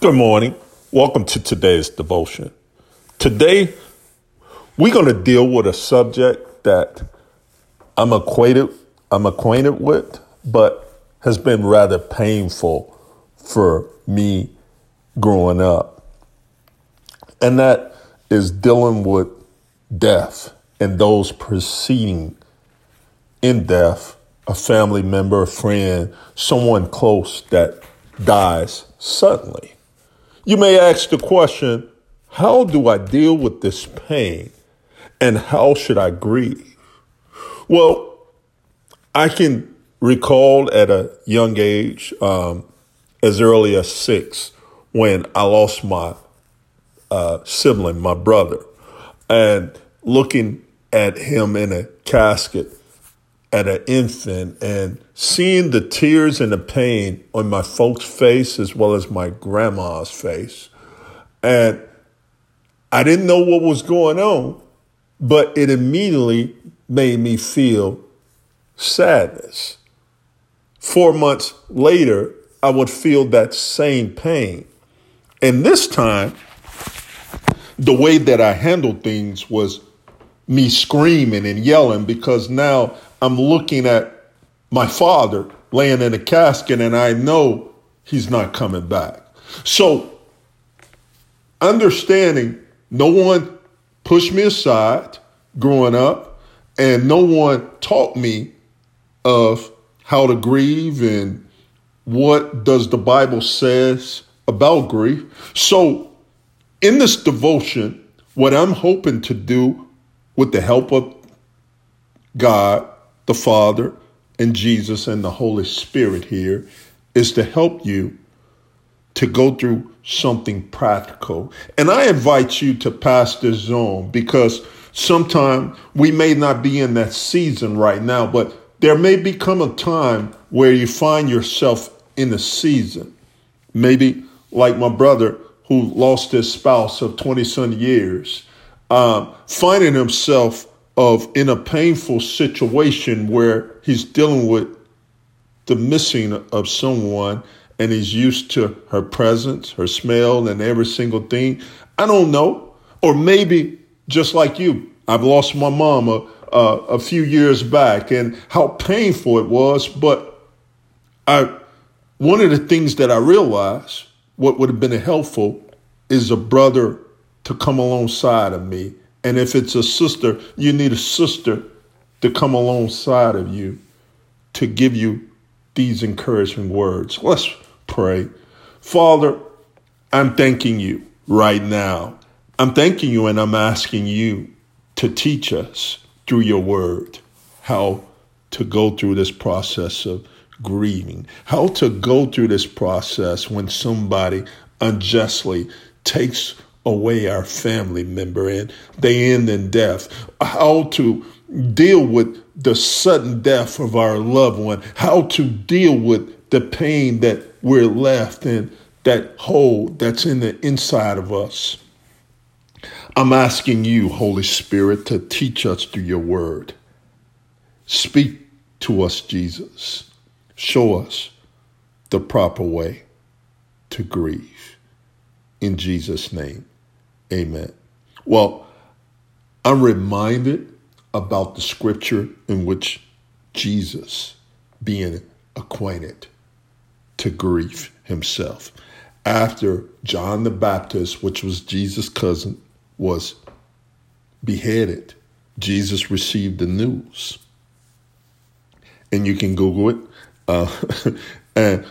Good morning. Welcome to today's devotion. Today, we're going to deal with a subject that I'm acquainted I'm acquainted with, but has been rather painful for me growing up. And that is dealing with death and those preceding in death, a family member, a friend, someone close that dies suddenly. You may ask the question, how do I deal with this pain and how should I grieve? Well, I can recall at a young age, um, as early as six, when I lost my uh, sibling, my brother, and looking at him in a casket at an infant and seeing the tears and the pain on my folks' face as well as my grandma's face. And I didn't know what was going on, but it immediately made me feel sadness. Four months later, I would feel that same pain. And this time, the way that I handled things was me screaming and yelling because now I'm looking at my father laying in a casket and I know he's not coming back. So, understanding no one pushed me aside growing up and no one taught me of how to grieve and what does the Bible says about grief. So, in this devotion, what I'm hoping to do with the help of God the Father, and Jesus and the Holy Spirit here is to help you to go through something practical. And I invite you to pass this zone because sometimes we may not be in that season right now, but there may become a time where you find yourself in a season. Maybe like my brother who lost his spouse of 20 some years, um, finding himself of in a painful situation where he's dealing with the missing of someone and he's used to her presence, her smell, and every single thing. I don't know. Or maybe just like you, I've lost my mama uh, a few years back and how painful it was. But I, one of the things that I realized, what would have been helpful, is a brother to come alongside of me and if it's a sister, you need a sister to come alongside of you to give you these encouraging words. Let's pray. Father, I'm thanking you right now. I'm thanking you and I'm asking you to teach us through your word how to go through this process of grieving, how to go through this process when somebody unjustly takes away our family member and they end in death. How to deal with the sudden death of our loved one, how to deal with the pain that we're left in, that hole that's in the inside of us. I'm asking you, Holy Spirit, to teach us through your word. Speak to us, Jesus. Show us the proper way to grieve. In Jesus' name. Amen. Well, I'm reminded about the scripture in which Jesus being acquainted to grief himself after John the Baptist, which was Jesus' cousin, was beheaded. Jesus received the news. And you can Google it. Uh, and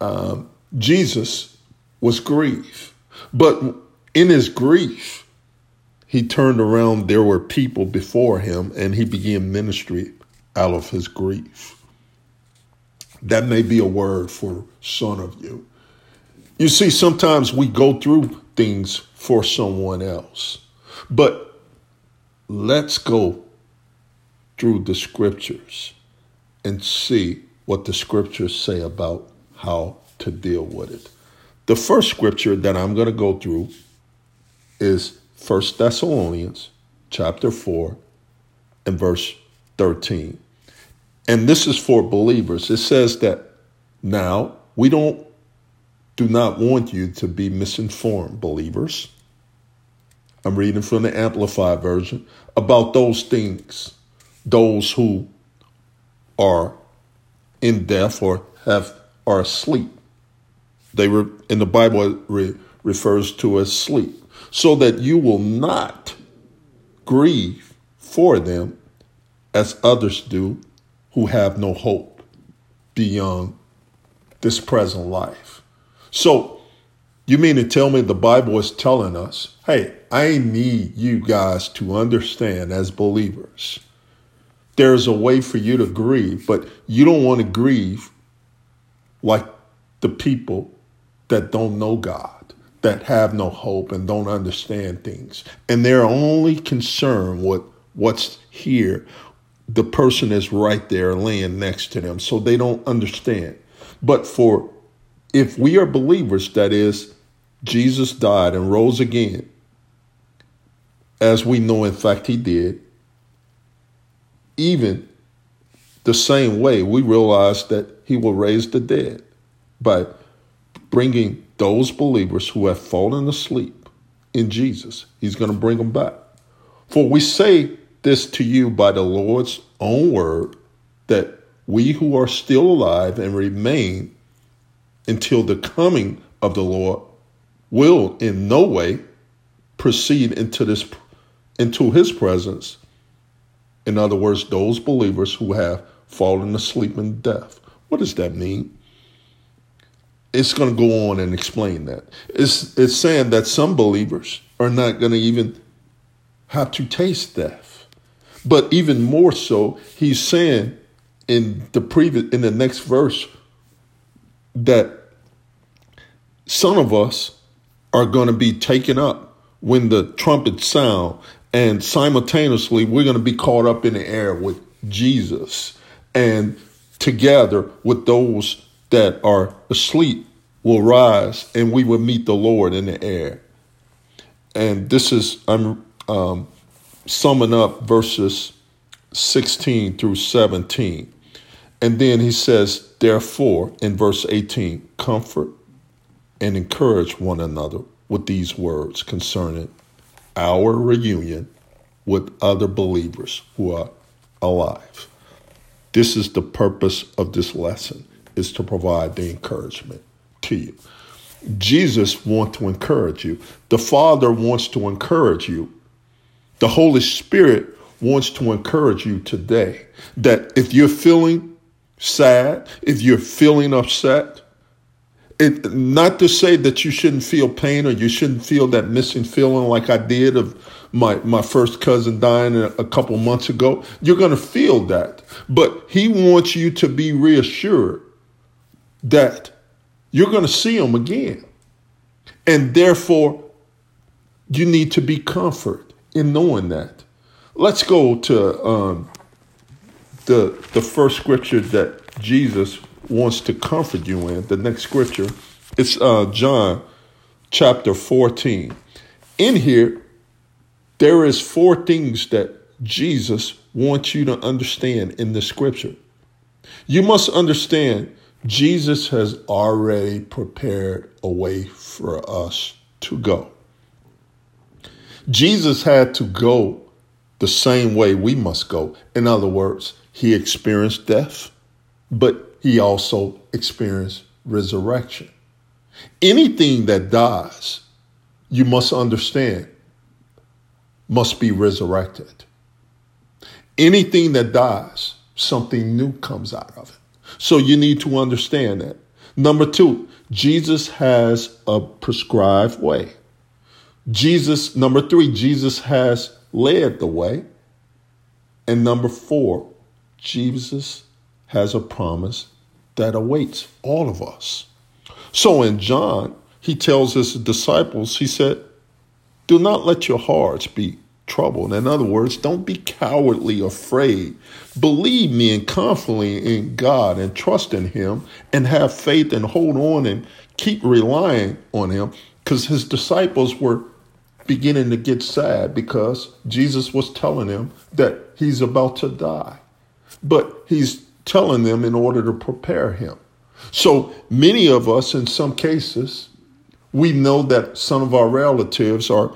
um, Jesus was grieved. But in his grief, he turned around. There were people before him, and he began ministry out of his grief. That may be a word for some of you. You see, sometimes we go through things for someone else, but let's go through the scriptures and see what the scriptures say about how to deal with it. The first scripture that I'm going to go through is First Thessalonians chapter 4 and verse 13. And this is for believers. It says that now we don't do not want you to be misinformed, believers. I'm reading from the Amplified Version about those things, those who are in death or have are asleep. They were in the Bible re, refers to as sleep, so that you will not grieve for them as others do who have no hope beyond this present life. So, you mean to tell me the Bible is telling us, hey, I need you guys to understand as believers, there's a way for you to grieve, but you don't want to grieve like the people that don't know God, that have no hope and don't understand things. And they're only concerned with what's here. The person is right there laying next to them, so they don't understand. But for if we are believers, that is, Jesus died and rose again, as we know, in fact, he did, even the same way we realize that he will raise the dead by bringing those believers who have fallen asleep in Jesus. He's going to bring them back. For we say this to you by the Lord's own word that we who are still alive and remain until the coming of the Lord will in no way proceed into this into his presence. In other words, those believers who have fallen asleep in death. What does that mean? It's going to go on and explain that. It's, it's saying that some believers are not going to even have to taste death. But even more so, he's saying in the previous in the next verse that some of us are going to be taken up when the trumpet sound and simultaneously we're going to be caught up in the air with Jesus and together with those that are asleep will rise and we will meet the Lord in the air. And this is, I'm um, summing up verses 16 through 17. And then he says, therefore, in verse 18, comfort and encourage one another with these words concerning our reunion with other believers who are alive. This is the purpose of this lesson is to provide the encouragement to you. Jesus wants to encourage you. The Father wants to encourage you. The Holy Spirit wants to encourage you today that if you're feeling sad, if you're feeling upset, it, not to say that you shouldn't feel pain or you shouldn't feel that missing feeling like I did of my, my first cousin dying a, a couple months ago. You're going to feel that. But he wants you to be reassured that you're going to see them again. And therefore, you need to be comfort in knowing that. Let's go to um, the, the first scripture that Jesus wants to comfort you in. The next scripture, it's uh, John chapter 14. In here, there is four things that Jesus wants you to understand in the scripture. You must understand Jesus has already prepared a way for us to go. Jesus had to go the same way we must go. In other words, he experienced death, but he also experienced resurrection. Anything that dies, you must understand, must be resurrected. Anything that dies, something new comes out of it. So you need to understand that. Number two, Jesus has a prescribed way. Jesus, number three, Jesus has led the way. And number four, Jesus has a promise that awaits all of us. So in John, he tells his disciples, he said, Do not let your hearts be troubled. In other words, don't be cowardly afraid. Believe me and confidently in God and trust in Him and have faith and hold on and keep relying on Him because his disciples were beginning to get sad because Jesus was telling them that he's about to die. But he's telling them in order to prepare him. So many of us, in some cases, we know that some of our relatives are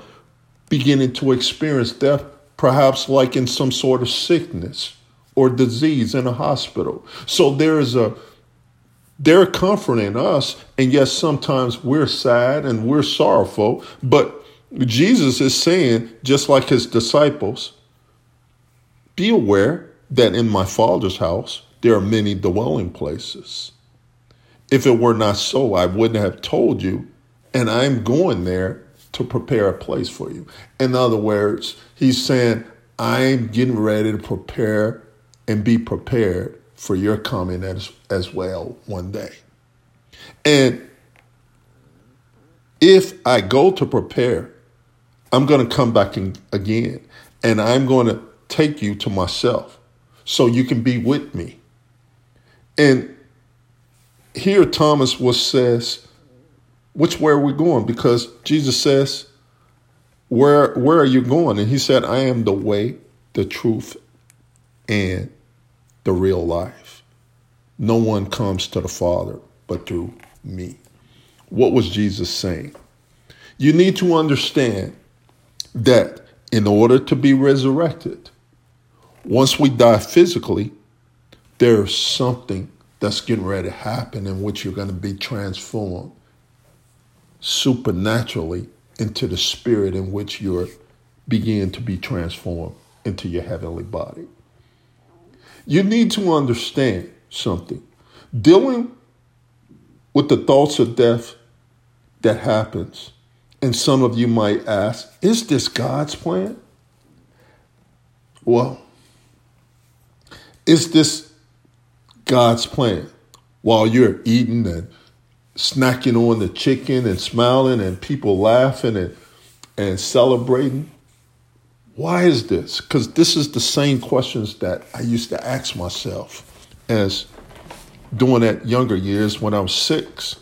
beginning to experience death, perhaps like in some sort of sickness or disease in a hospital. So there is a they're comforting us, and yes, sometimes we're sad and we're sorrowful, but Jesus is saying, just like his disciples, be aware that in my Father's house there are many dwelling places. If it were not so, I wouldn't have told you, and I'm going there to prepare a place for you. In other words, he's saying, I'm getting ready to prepare and be prepared for your coming as, as well one day. And if I go to prepare, I'm going to come back in, again and I'm going to take you to myself so you can be with me. And here Thomas was says, which way are we going? Because Jesus says, where where are you going? And he said, I am the way, the truth, and the real life. No one comes to the Father but through me. What was Jesus saying? You need to understand that in order to be resurrected, once we die physically, there's something that's getting ready to happen in which you're going to be transformed supernaturally into the spirit in which you're begin to be transformed into your heavenly body. You need to understand something. Dealing with the thoughts of death that happens, and some of you might ask, is this God's plan? Well, is this God's plan? While you're eating and snacking on the chicken and smiling and people laughing and, and celebrating, why is this? Because this is the same questions that I used to ask myself as doing that younger years when I was six.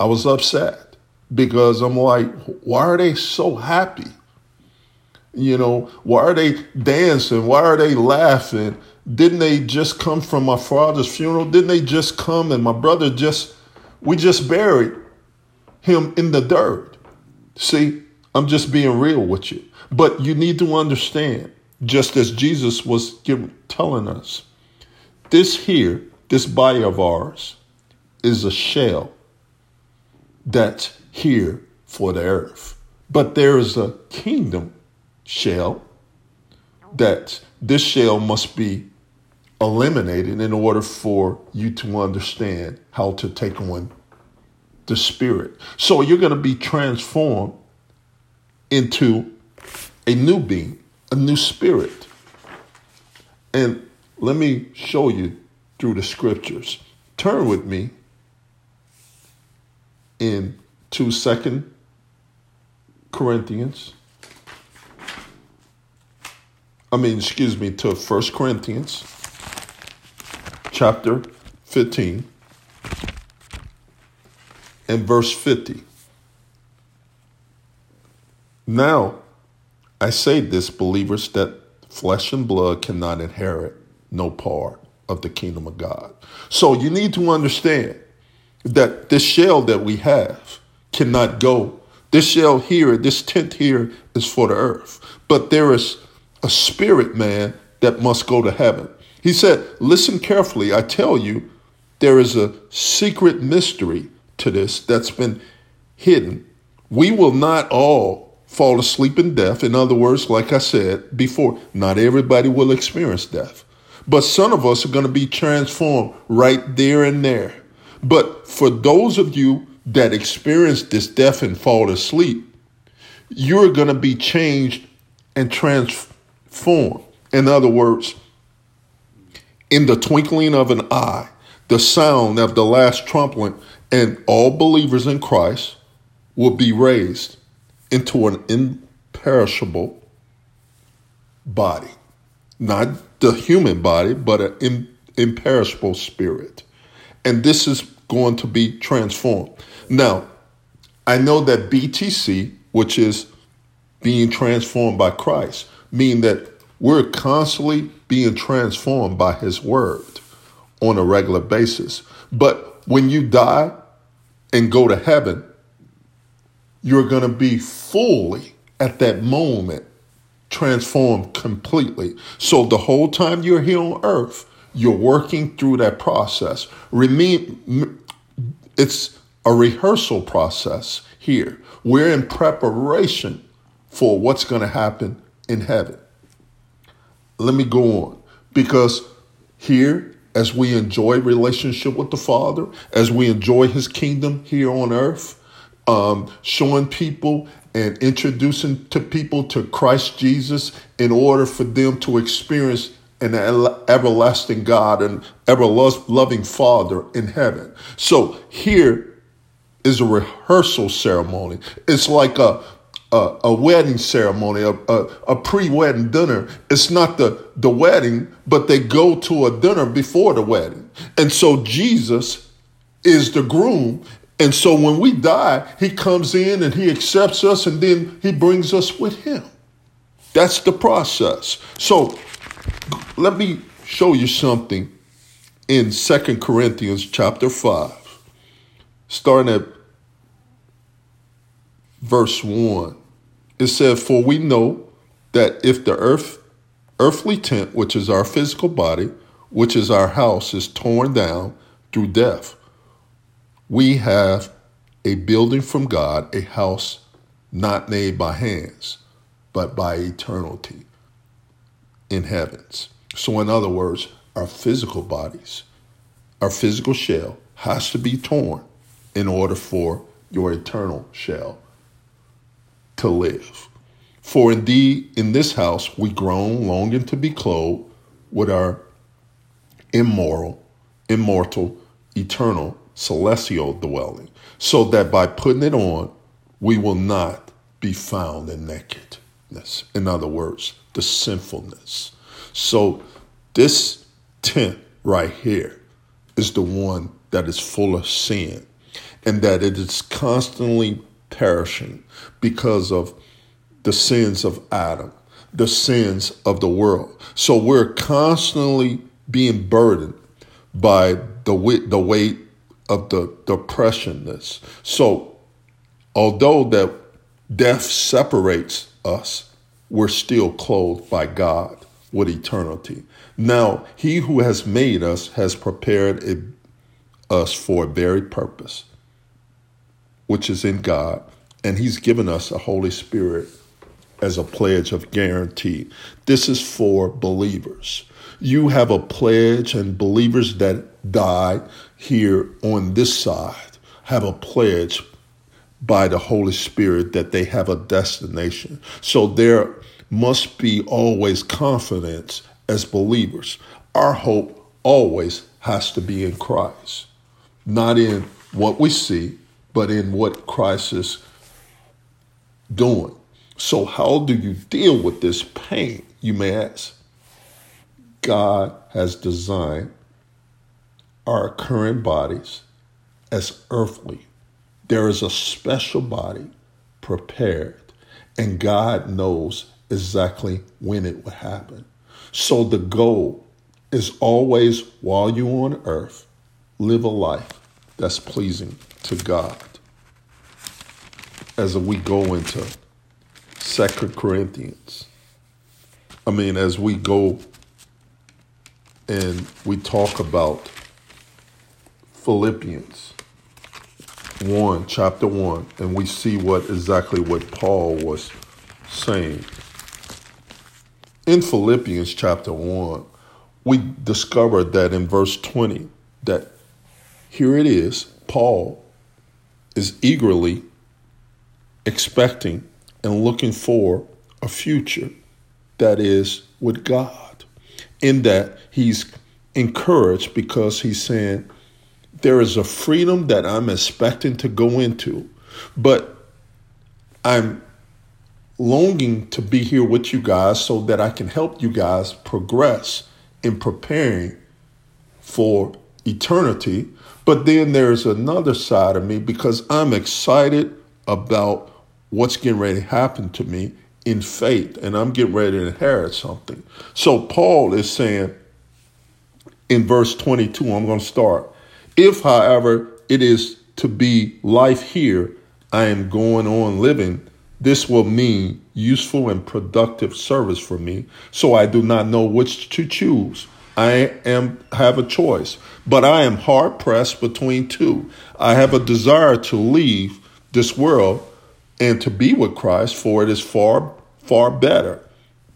I was upset because I'm like, why are they so happy? You know, why are they dancing? Why are they laughing? Didn't they just come from my father's funeral? Didn't they just come and my brother just, we just buried him in the dirt? See, I'm just being real with you. But you need to understand, just as Jesus was giving, telling us, this here, this body of ours, is a shell that's here for the earth. But there is a kingdom shell that this shell must be eliminated in order for you to understand how to take on the spirit. So you're going to be transformed into a new being, a new spirit. And let me show you through the scriptures. Turn with me in two second Corinthians. I mean, excuse me, to First Corinthians chapter 15 and verse 50. Now, I say this, believers, that flesh and blood cannot inherit no part of the kingdom of God. So you need to understand that this shell that we have cannot go. This shell here, this tent here is for the earth. But there is a spirit man that must go to heaven. He said, Listen carefully. I tell you, there is a secret mystery to this that's been hidden. We will not all fall asleep in death. In other words, like I said before, not everybody will experience death. But some of us are going to be transformed right there and there. But for those of you that experience this death and fall asleep, you're going to be changed and transformed. In other words, in the twinkling of an eye, the sound of the last trumpet, and all believers in Christ will be raised into an imperishable body. Not the human body, but an imperishable spirit. And this is going to be transformed. Now, I know that BTC, which is being transformed by Christ, mean that we're constantly being transformed by his word on a regular basis. But when you die and go to heaven, you're going to be fully at that moment transformed completely. So the whole time you're here on earth, you're working through that process. It's a rehearsal process here. We're in preparation for what's going to happen in heaven. Let me go on because here as we enjoy relationship with the Father, as we enjoy his kingdom here on earth, um, showing people and introducing to people to Christ Jesus in order for them to experience an everlasting God and ever loving Father in heaven. So here is a rehearsal ceremony. It's like a a, a wedding ceremony, a, a, a pre-wedding dinner. It's not the, the wedding, but they go to a dinner before the wedding. And so Jesus is the groom. And so when we die, he comes in and he accepts us and then he brings us with him. That's the process. So let me show you something in Second Corinthians chapter 5, starting at verse 1 it said, For we know that if the earth, earthly tent, which is our physical body, which is our house, is torn down through death, we have a building from God, a house not made by hands, but by eternity in heavens. So, in other words, our physical bodies, our physical shell has to be torn in order for your eternal shell to live. For indeed, in this house we groan, longing to be clothed with our immoral, immortal, eternal, celestial dwelling, so that by putting it on, we will not be found in nakedness. In other words, the sinfulness. So, this tent right here is the one that is full of sin and that it is constantly perishing because of the sins of Adam, the sins of the world. So we're constantly being burdened by the the weight of the depressionness. So although that death separates us, we're still clothed by God with eternity. Now, he who has made us has prepared a, us for a very purpose which is in God, and He's given us a Holy Spirit as a pledge of guarantee. This is for believers. You have a pledge, and believers that died here on this side have a pledge by the Holy Spirit that they have a destination. So there must be always confidence as believers. Our hope always has to be in Christ, not in what we see, but in what Christ is doing. So, how do you deal with this pain, you may ask? God has designed our current bodies as earthly. There is a special body prepared, and God knows exactly when it will happen. So, the goal is always, while you're on earth, live a life that's pleasing to God. As we go into Second Corinthians, I mean, as we go and we talk about Philippians 1, chapter 1, and we see what exactly what Paul was saying. In Philippians chapter 1, we discovered that in verse 20, that here it is, Paul is eagerly expecting and looking for a future that is with God. In that he's encouraged because he's saying, There is a freedom that I'm expecting to go into, but I'm longing to be here with you guys so that I can help you guys progress in preparing for eternity but then there's another side of me because I'm excited about what's getting ready to happen to me in faith, and I'm getting ready to inherit something. So Paul is saying in verse 22, I'm going to start. If, however, it is to be life here, I am going on living, this will mean useful and productive service for me, so I do not know which to choose. I am have a choice, but I am hard pressed between two. I have a desire to leave this world and to be with Christ, for it is far, far better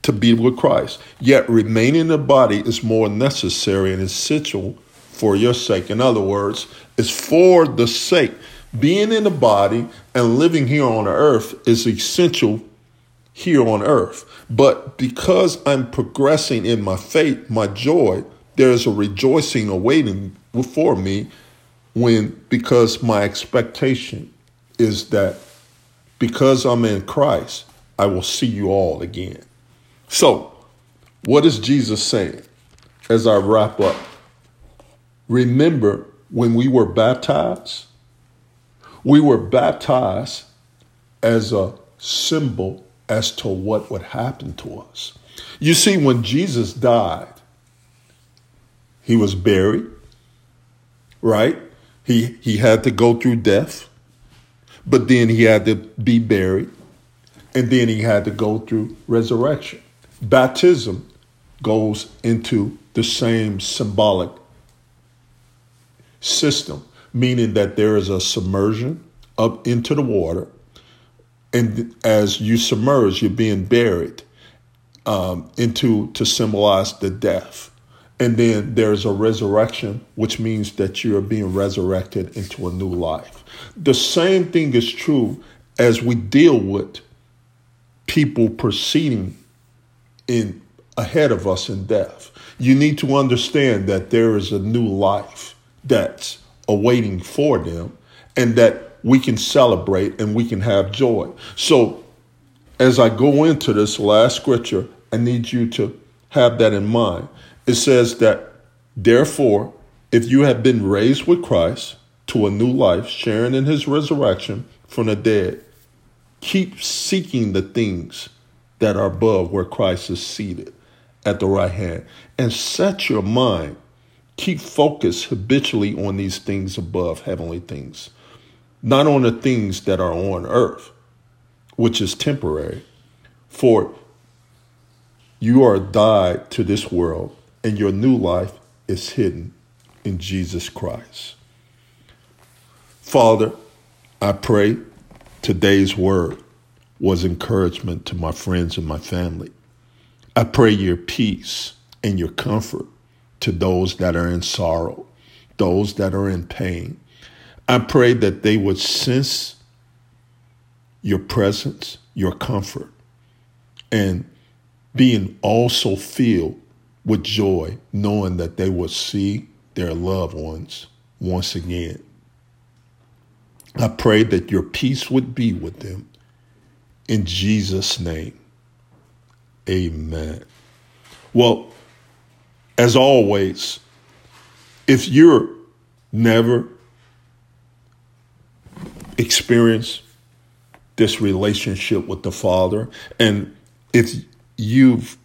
to be with Christ. Yet remaining in the body is more necessary and essential for your sake. In other words, it's for the sake. Being in the body and living here on earth is essential here on earth. But because I'm progressing in my faith, my joy, there is a rejoicing awaiting for me when because my expectation is that because I'm in Christ, I will see you all again. So, what is Jesus saying as I wrap up? Remember when we were baptized? We were baptized as a symbol as to what would happen to us. You see, when Jesus died, he was buried, right? He, he had to go through death, but then he had to be buried, and then he had to go through resurrection. Baptism goes into the same symbolic system, meaning that there is a submersion up into the water and as you submerge, you're being buried um, into to symbolize the death. And then there's a resurrection, which means that you are being resurrected into a new life. The same thing is true as we deal with people proceeding in ahead of us in death. You need to understand that there is a new life that's awaiting for them and that we can celebrate and we can have joy. So, as I go into this last scripture, I need you to have that in mind. It says that, therefore, if you have been raised with Christ to a new life, sharing in his resurrection from the dead, keep seeking the things that are above where Christ is seated at the right hand and set your mind. Keep focused habitually on these things above, heavenly things not on the things that are on earth, which is temporary. For you are died to this world, and your new life is hidden in Jesus Christ. Father, I pray today's word was encouragement to my friends and my family. I pray your peace and your comfort to those that are in sorrow, those that are in pain, I pray that they would sense your presence, your comfort, and being also filled with joy, knowing that they would see their loved ones once again. I pray that your peace would be with them. In Jesus' name, amen. Well, as always, if you're never experience this relationship with the Father, and if you've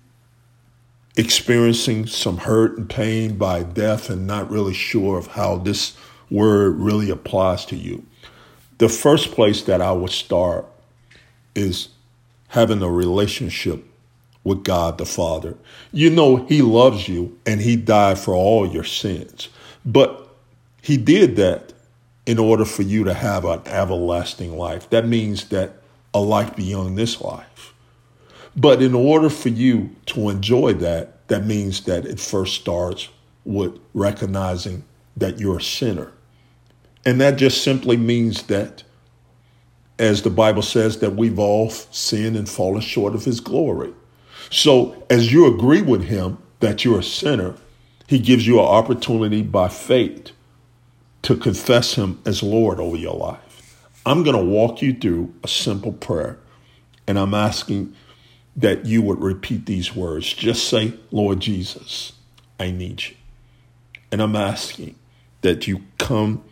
experiencing some hurt and pain by death and not really sure of how this word really applies to you, the first place that I would start is having a relationship with God the Father. You know, He loves you and He died for all your sins. But He did that in order for you to have an everlasting life. That means that a life beyond this life. But in order for you to enjoy that, that means that it first starts with recognizing that you're a sinner. And that just simply means that, as the Bible says, that we've all sinned and fallen short of his glory. So as you agree with him that you're a sinner, he gives you an opportunity by faith to confess Him as Lord over your life. I'm going to walk you through a simple prayer, and I'm asking that you would repeat these words. Just say, Lord Jesus, I need you. And I'm asking that you come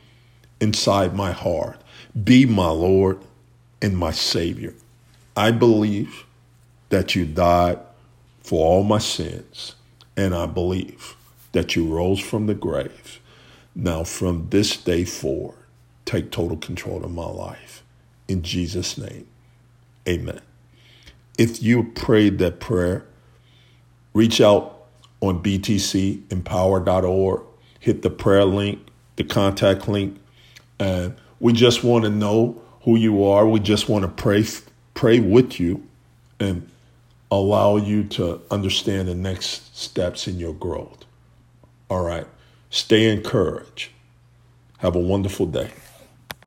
inside my heart, be my Lord and my Savior. I believe that you died for all my sins, and I believe that you rose from the grave Now, from this day forward, take total control of my life. In Jesus' name, amen. If you prayed that prayer, reach out on btcempower.org, hit the prayer link, the contact link, and we just want to know who you are. We just want to pray pray with you and allow you to understand the next steps in your growth. All right. Stay encouraged. Have a wonderful day.